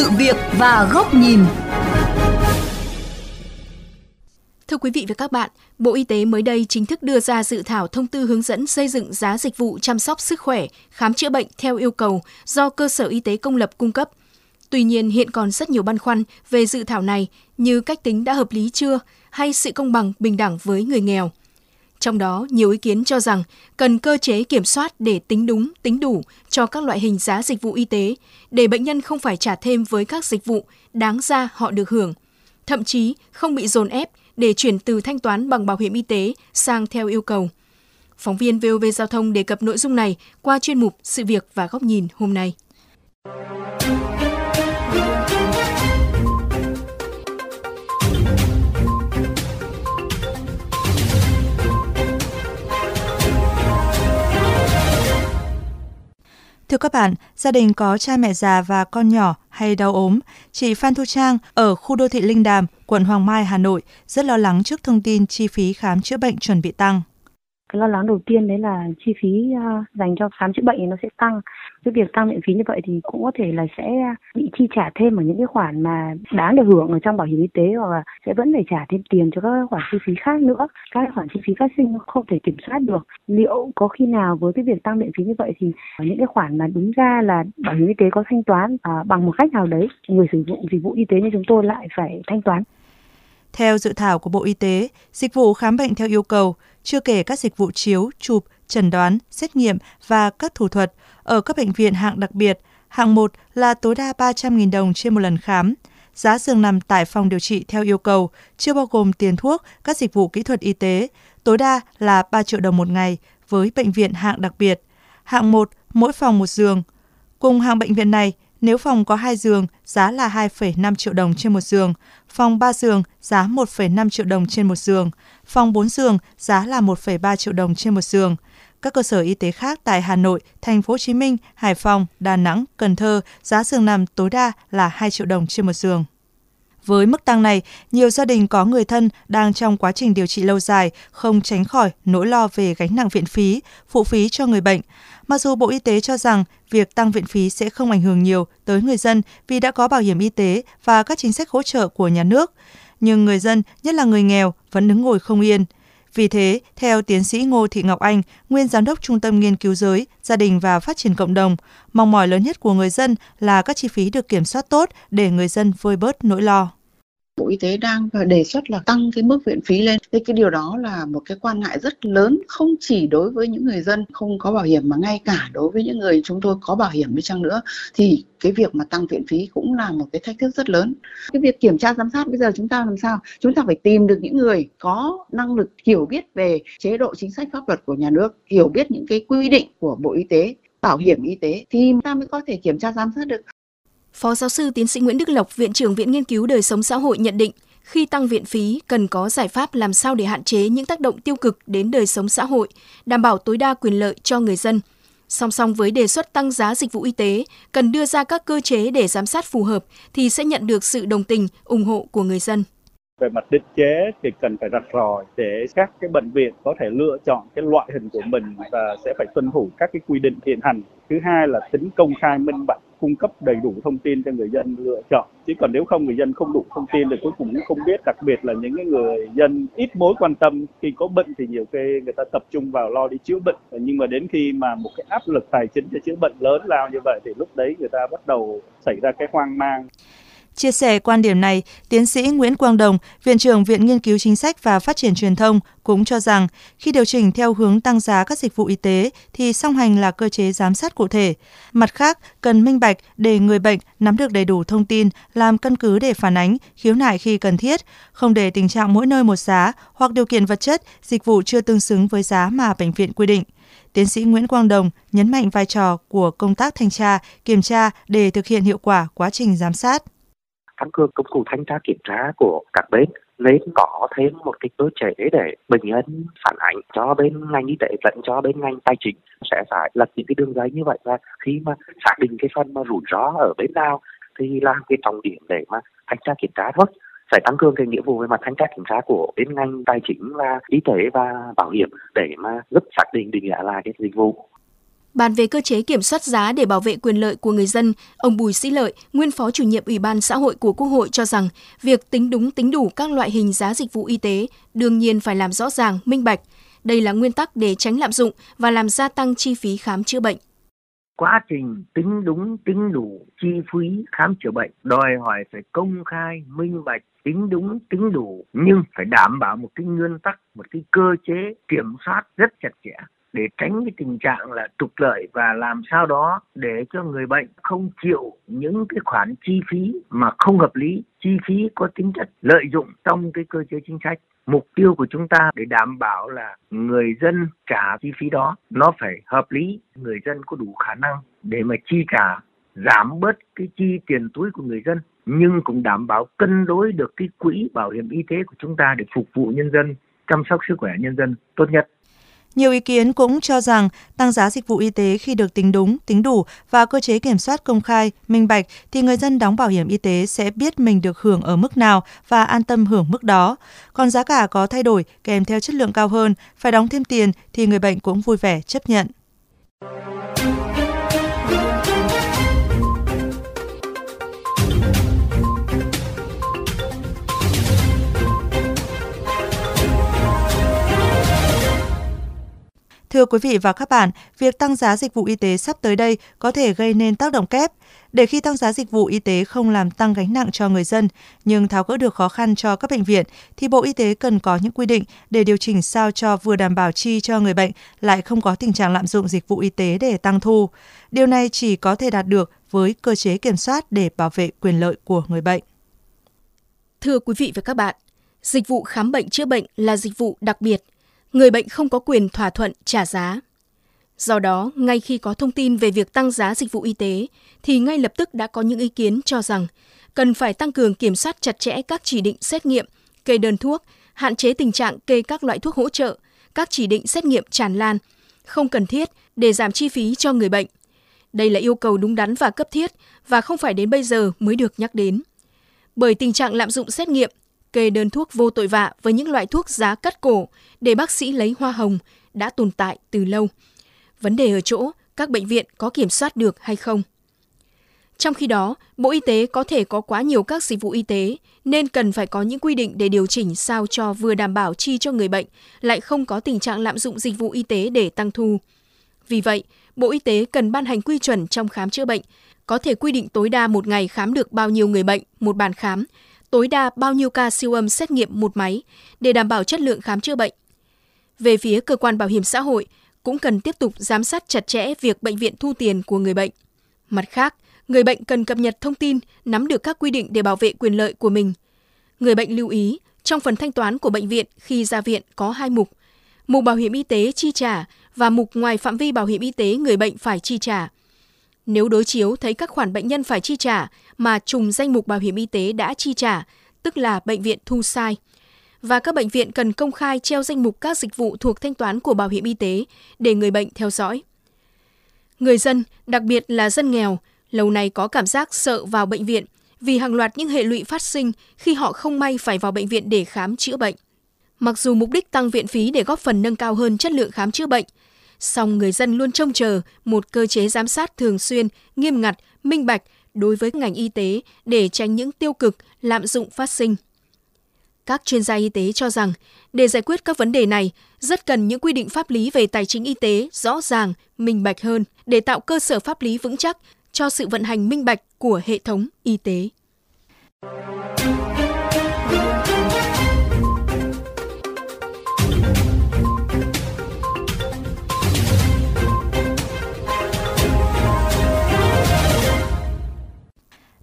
sự việc và góc nhìn. Thưa quý vị và các bạn, Bộ Y tế mới đây chính thức đưa ra dự thảo thông tư hướng dẫn xây dựng giá dịch vụ chăm sóc sức khỏe, khám chữa bệnh theo yêu cầu do cơ sở y tế công lập cung cấp. Tuy nhiên, hiện còn rất nhiều băn khoăn về dự thảo này như cách tính đã hợp lý chưa hay sự công bằng bình đẳng với người nghèo. Trong đó, nhiều ý kiến cho rằng cần cơ chế kiểm soát để tính đúng, tính đủ cho các loại hình giá dịch vụ y tế, để bệnh nhân không phải trả thêm với các dịch vụ đáng ra họ được hưởng. Thậm chí không bị dồn ép để chuyển từ thanh toán bằng bảo hiểm y tế sang theo yêu cầu. Phóng viên VOV Giao thông đề cập nội dung này qua chuyên mục Sự việc và góc nhìn hôm nay. Thưa các bạn, gia đình có cha mẹ già và con nhỏ hay đau ốm, chị Phan Thu Trang ở khu đô thị Linh Đàm, quận Hoàng Mai, Hà Nội rất lo lắng trước thông tin chi phí khám chữa bệnh chuẩn bị tăng. Cái lo lắng đầu tiên đấy là chi phí à, dành cho khám chữa bệnh nó sẽ tăng. Cái việc tăng viện phí như vậy thì cũng có thể là sẽ bị chi trả thêm ở những cái khoản mà đáng được hưởng ở trong bảo hiểm y tế hoặc là sẽ vẫn phải trả thêm tiền cho các khoản chi phí khác nữa. Các khoản chi phí phát sinh không thể kiểm soát được. Liệu có khi nào với cái việc tăng viện phí như vậy thì những cái khoản mà đúng ra là bảo hiểm y tế có thanh toán à, bằng một cách nào đấy người sử dụng dịch vụ y tế như chúng tôi lại phải thanh toán. Theo dự thảo của Bộ Y tế, dịch vụ khám bệnh theo yêu cầu, chưa kể các dịch vụ chiếu, chụp, chẩn đoán, xét nghiệm và các thủ thuật ở các bệnh viện hạng đặc biệt. Hạng 1 là tối đa 300.000 đồng trên một lần khám. Giá giường nằm tại phòng điều trị theo yêu cầu, chưa bao gồm tiền thuốc, các dịch vụ kỹ thuật y tế, tối đa là 3 triệu đồng một ngày với bệnh viện hạng đặc biệt. Hạng 1, mỗi phòng một giường. Cùng hạng bệnh viện này, nếu phòng có 2 giường, giá là 2,5 triệu đồng trên một giường. Phòng 3 giường, giá 1,5 triệu đồng trên một giường. Phòng 4 giường, giá là 1,3 triệu đồng trên một giường. Các cơ sở y tế khác tại Hà Nội, Thành phố Hồ Chí Minh, Hải Phòng, Đà Nẵng, Cần Thơ, giá giường nằm tối đa là 2 triệu đồng trên một giường. Với mức tăng này, nhiều gia đình có người thân đang trong quá trình điều trị lâu dài không tránh khỏi nỗi lo về gánh nặng viện phí, phụ phí cho người bệnh. Mặc dù Bộ Y tế cho rằng việc tăng viện phí sẽ không ảnh hưởng nhiều tới người dân vì đã có bảo hiểm y tế và các chính sách hỗ trợ của nhà nước, nhưng người dân, nhất là người nghèo, vẫn đứng ngồi không yên. Vì thế, theo tiến sĩ Ngô Thị Ngọc Anh, nguyên giám đốc Trung tâm Nghiên cứu giới, gia đình và phát triển cộng đồng, mong mỏi lớn nhất của người dân là các chi phí được kiểm soát tốt để người dân vơi bớt nỗi lo. Bộ Y tế đang ờ, đề xuất là tăng cái mức viện phí lên. Thế cái điều đó là một cái quan ngại rất lớn không chỉ đối với những người dân không có bảo hiểm mà ngay cả đối với những người chúng tôi có bảo hiểm đi chăng nữa thì cái việc mà tăng viện phí cũng là một cái thách thức rất lớn. Cái việc kiểm tra giám sát bây giờ chúng ta làm sao? Chúng ta phải tìm được những người có năng lực hiểu biết về chế độ chính sách pháp luật của nhà nước, hiểu biết những cái quy định của Bộ Y tế bảo hiểm y tế thì ta mới có thể kiểm tra giám sát được. Phó giáo sư tiến sĩ Nguyễn Đức Lộc, Viện trưởng Viện Nghiên cứu Đời sống xã hội nhận định, khi tăng viện phí cần có giải pháp làm sao để hạn chế những tác động tiêu cực đến đời sống xã hội, đảm bảo tối đa quyền lợi cho người dân. Song song với đề xuất tăng giá dịch vụ y tế, cần đưa ra các cơ chế để giám sát phù hợp thì sẽ nhận được sự đồng tình, ủng hộ của người dân về mặt định chế thì cần phải rạch ròi để các cái bệnh viện có thể lựa chọn cái loại hình của mình và sẽ phải tuân thủ các cái quy định hiện hành. Thứ hai là tính công khai minh bạch cung cấp đầy đủ thông tin cho người dân lựa chọn. Chứ còn nếu không, người dân không đủ thông tin thì cuối cùng cũng không biết. Đặc biệt là những cái người dân ít mối quan tâm, khi có bệnh thì nhiều khi người ta tập trung vào lo đi chữa bệnh. Nhưng mà đến khi mà một cái áp lực tài chính cho chữa bệnh lớn lao như vậy thì lúc đấy người ta bắt đầu xảy ra cái hoang mang. Chia sẻ quan điểm này, tiến sĩ Nguyễn Quang Đồng, Viện trưởng Viện Nghiên cứu Chính sách và Phát triển Truyền thông cũng cho rằng khi điều chỉnh theo hướng tăng giá các dịch vụ y tế thì song hành là cơ chế giám sát cụ thể. Mặt khác, cần minh bạch để người bệnh nắm được đầy đủ thông tin, làm căn cứ để phản ánh, khiếu nại khi cần thiết, không để tình trạng mỗi nơi một giá hoặc điều kiện vật chất, dịch vụ chưa tương xứng với giá mà bệnh viện quy định. Tiến sĩ Nguyễn Quang Đồng nhấn mạnh vai trò của công tác thanh tra, kiểm tra để thực hiện hiệu quả quá trình giám sát tăng cường công cụ thanh tra kiểm tra của các bên, nên có thêm một cái cơ chế để bệnh nhân phản ánh cho bên ngành y tế lẫn cho bên ngành tài chính. Sẽ phải lật những cái đường dây như vậy và khi mà xác định cái phần mà rủi ro ở bên nào thì là cái trọng điểm để mà thanh tra kiểm tra thôi. Phải tăng cường cái nghĩa vụ về mặt thanh tra kiểm tra của bên ngành tài chính và y tế và bảo hiểm để mà giúp xác định định giá lại cái dịch vụ. Bàn về cơ chế kiểm soát giá để bảo vệ quyền lợi của người dân, ông Bùi Sĩ Lợi, nguyên phó chủ nhiệm Ủy ban xã hội của Quốc hội cho rằng, việc tính đúng tính đủ các loại hình giá dịch vụ y tế đương nhiên phải làm rõ ràng, minh bạch. Đây là nguyên tắc để tránh lạm dụng và làm gia tăng chi phí khám chữa bệnh. Quá trình tính đúng tính đủ chi phí khám chữa bệnh đòi hỏi phải công khai, minh bạch, tính đúng tính đủ nhưng phải đảm bảo một cái nguyên tắc, một cái cơ chế kiểm soát rất chặt chẽ để tránh cái tình trạng là trục lợi và làm sao đó để cho người bệnh không chịu những cái khoản chi phí mà không hợp lý, chi phí có tính chất lợi dụng trong cái cơ chế chính sách. Mục tiêu của chúng ta để đảm bảo là người dân trả chi phí đó nó phải hợp lý, người dân có đủ khả năng để mà chi trả giảm bớt cái chi tiền túi của người dân nhưng cũng đảm bảo cân đối được cái quỹ bảo hiểm y tế của chúng ta để phục vụ nhân dân chăm sóc sức khỏe nhân dân tốt nhất. Nhiều ý kiến cũng cho rằng tăng giá dịch vụ y tế khi được tính đúng, tính đủ và cơ chế kiểm soát công khai, minh bạch thì người dân đóng bảo hiểm y tế sẽ biết mình được hưởng ở mức nào và an tâm hưởng mức đó. Còn giá cả có thay đổi kèm theo chất lượng cao hơn, phải đóng thêm tiền thì người bệnh cũng vui vẻ chấp nhận. Thưa quý vị và các bạn, việc tăng giá dịch vụ y tế sắp tới đây có thể gây nên tác động kép. Để khi tăng giá dịch vụ y tế không làm tăng gánh nặng cho người dân, nhưng tháo gỡ được khó khăn cho các bệnh viện, thì Bộ Y tế cần có những quy định để điều chỉnh sao cho vừa đảm bảo chi cho người bệnh, lại không có tình trạng lạm dụng dịch vụ y tế để tăng thu. Điều này chỉ có thể đạt được với cơ chế kiểm soát để bảo vệ quyền lợi của người bệnh. Thưa quý vị và các bạn, dịch vụ khám bệnh chữa bệnh là dịch vụ đặc biệt – người bệnh không có quyền thỏa thuận trả giá. Do đó, ngay khi có thông tin về việc tăng giá dịch vụ y tế, thì ngay lập tức đã có những ý kiến cho rằng cần phải tăng cường kiểm soát chặt chẽ các chỉ định xét nghiệm, kê đơn thuốc, hạn chế tình trạng kê các loại thuốc hỗ trợ, các chỉ định xét nghiệm tràn lan, không cần thiết để giảm chi phí cho người bệnh. Đây là yêu cầu đúng đắn và cấp thiết và không phải đến bây giờ mới được nhắc đến. Bởi tình trạng lạm dụng xét nghiệm, kê đơn thuốc vô tội vạ với những loại thuốc giá cắt cổ để bác sĩ lấy hoa hồng đã tồn tại từ lâu. Vấn đề ở chỗ các bệnh viện có kiểm soát được hay không. Trong khi đó, Bộ Y tế có thể có quá nhiều các dịch vụ y tế nên cần phải có những quy định để điều chỉnh sao cho vừa đảm bảo chi cho người bệnh, lại không có tình trạng lạm dụng dịch vụ y tế để tăng thu. Vì vậy, Bộ Y tế cần ban hành quy chuẩn trong khám chữa bệnh, có thể quy định tối đa một ngày khám được bao nhiêu người bệnh, một bàn khám, tối đa bao nhiêu ca siêu âm xét nghiệm một máy để đảm bảo chất lượng khám chữa bệnh. Về phía cơ quan bảo hiểm xã hội cũng cần tiếp tục giám sát chặt chẽ việc bệnh viện thu tiền của người bệnh. Mặt khác, người bệnh cần cập nhật thông tin, nắm được các quy định để bảo vệ quyền lợi của mình. Người bệnh lưu ý, trong phần thanh toán của bệnh viện khi ra viện có hai mục. Mục bảo hiểm y tế chi trả và mục ngoài phạm vi bảo hiểm y tế người bệnh phải chi trả. Nếu đối chiếu thấy các khoản bệnh nhân phải chi trả mà trùng danh mục bảo hiểm y tế đã chi trả, tức là bệnh viện thu sai – và các bệnh viện cần công khai treo danh mục các dịch vụ thuộc thanh toán của bảo hiểm y tế để người bệnh theo dõi. Người dân, đặc biệt là dân nghèo, lâu nay có cảm giác sợ vào bệnh viện vì hàng loạt những hệ lụy phát sinh khi họ không may phải vào bệnh viện để khám chữa bệnh. Mặc dù mục đích tăng viện phí để góp phần nâng cao hơn chất lượng khám chữa bệnh, song người dân luôn trông chờ một cơ chế giám sát thường xuyên, nghiêm ngặt, minh bạch đối với ngành y tế để tránh những tiêu cực, lạm dụng phát sinh. Các chuyên gia y tế cho rằng, để giải quyết các vấn đề này, rất cần những quy định pháp lý về tài chính y tế rõ ràng, minh bạch hơn để tạo cơ sở pháp lý vững chắc cho sự vận hành minh bạch của hệ thống y tế.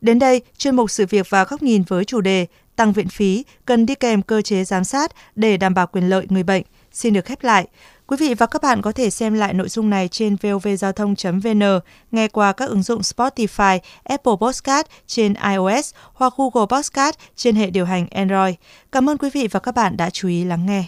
Đến đây, chuyên mục sự việc và góc nhìn với chủ đề tăng viện phí cần đi kèm cơ chế giám sát để đảm bảo quyền lợi người bệnh. Xin được khép lại. Quý vị và các bạn có thể xem lại nội dung này trên vovgiao thông.vn, nghe qua các ứng dụng Spotify, Apple Podcast trên iOS hoặc Google Podcast trên hệ điều hành Android. Cảm ơn quý vị và các bạn đã chú ý lắng nghe.